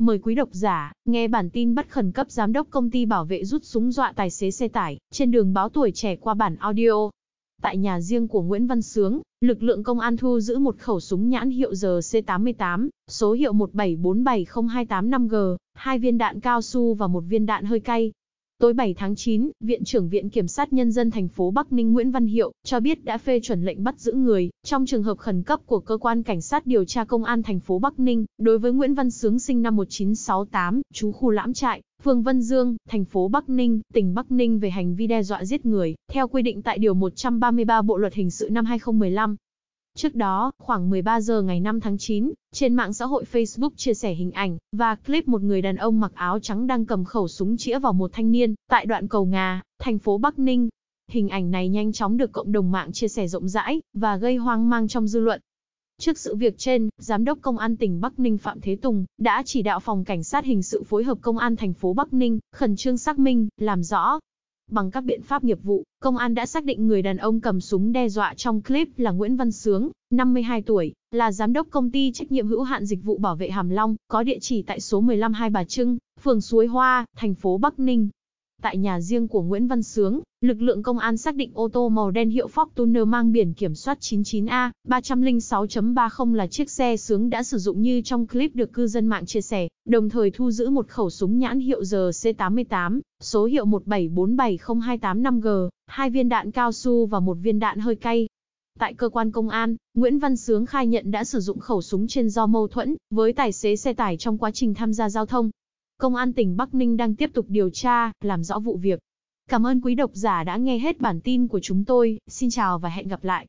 Mời quý độc giả, nghe bản tin bắt khẩn cấp giám đốc công ty bảo vệ rút súng dọa tài xế xe tải, trên đường báo tuổi trẻ qua bản audio. Tại nhà riêng của Nguyễn Văn Sướng, lực lượng công an thu giữ một khẩu súng nhãn hiệu GC88, số hiệu 17470285G, hai viên đạn cao su và một viên đạn hơi cay. Tối 7 tháng 9, Viện trưởng Viện Kiểm sát Nhân dân thành phố Bắc Ninh Nguyễn Văn Hiệu cho biết đã phê chuẩn lệnh bắt giữ người trong trường hợp khẩn cấp của cơ quan cảnh sát điều tra công an thành phố Bắc Ninh đối với Nguyễn Văn Sướng sinh năm 1968, trú khu Lãm Trại, phường Vân Dương, thành phố Bắc Ninh, tỉnh Bắc Ninh về hành vi đe dọa giết người, theo quy định tại điều 133 Bộ luật hình sự năm 2015. Trước đó, khoảng 13 giờ ngày 5 tháng 9, trên mạng xã hội Facebook chia sẻ hình ảnh và clip một người đàn ông mặc áo trắng đang cầm khẩu súng chĩa vào một thanh niên tại đoạn cầu Ngà, thành phố Bắc Ninh. Hình ảnh này nhanh chóng được cộng đồng mạng chia sẻ rộng rãi và gây hoang mang trong dư luận. Trước sự việc trên, Giám đốc Công an tỉnh Bắc Ninh Phạm Thế Tùng đã chỉ đạo phòng cảnh sát hình sự phối hợp Công an thành phố Bắc Ninh khẩn trương xác minh, làm rõ, Bằng các biện pháp nghiệp vụ, công an đã xác định người đàn ông cầm súng đe dọa trong clip là Nguyễn Văn Sướng, 52 tuổi, là giám đốc công ty trách nhiệm hữu hạn dịch vụ bảo vệ Hàm Long, có địa chỉ tại số 15 Hai Bà Trưng, phường Suối Hoa, thành phố Bắc Ninh. Tại nhà riêng của Nguyễn Văn Sướng, lực lượng công an xác định ô tô màu đen hiệu Fortuner mang biển kiểm soát 99A 306.30 là chiếc xe Sướng đã sử dụng như trong clip được cư dân mạng chia sẻ, đồng thời thu giữ một khẩu súng nhãn hiệu GC88, số hiệu 17470285G, hai viên đạn cao su và một viên đạn hơi cay. Tại cơ quan công an, Nguyễn Văn Sướng khai nhận đã sử dụng khẩu súng trên do mâu thuẫn với tài xế xe tải trong quá trình tham gia giao thông. Công an tỉnh Bắc Ninh đang tiếp tục điều tra, làm rõ vụ việc. Cảm ơn quý độc giả đã nghe hết bản tin của chúng tôi, xin chào và hẹn gặp lại.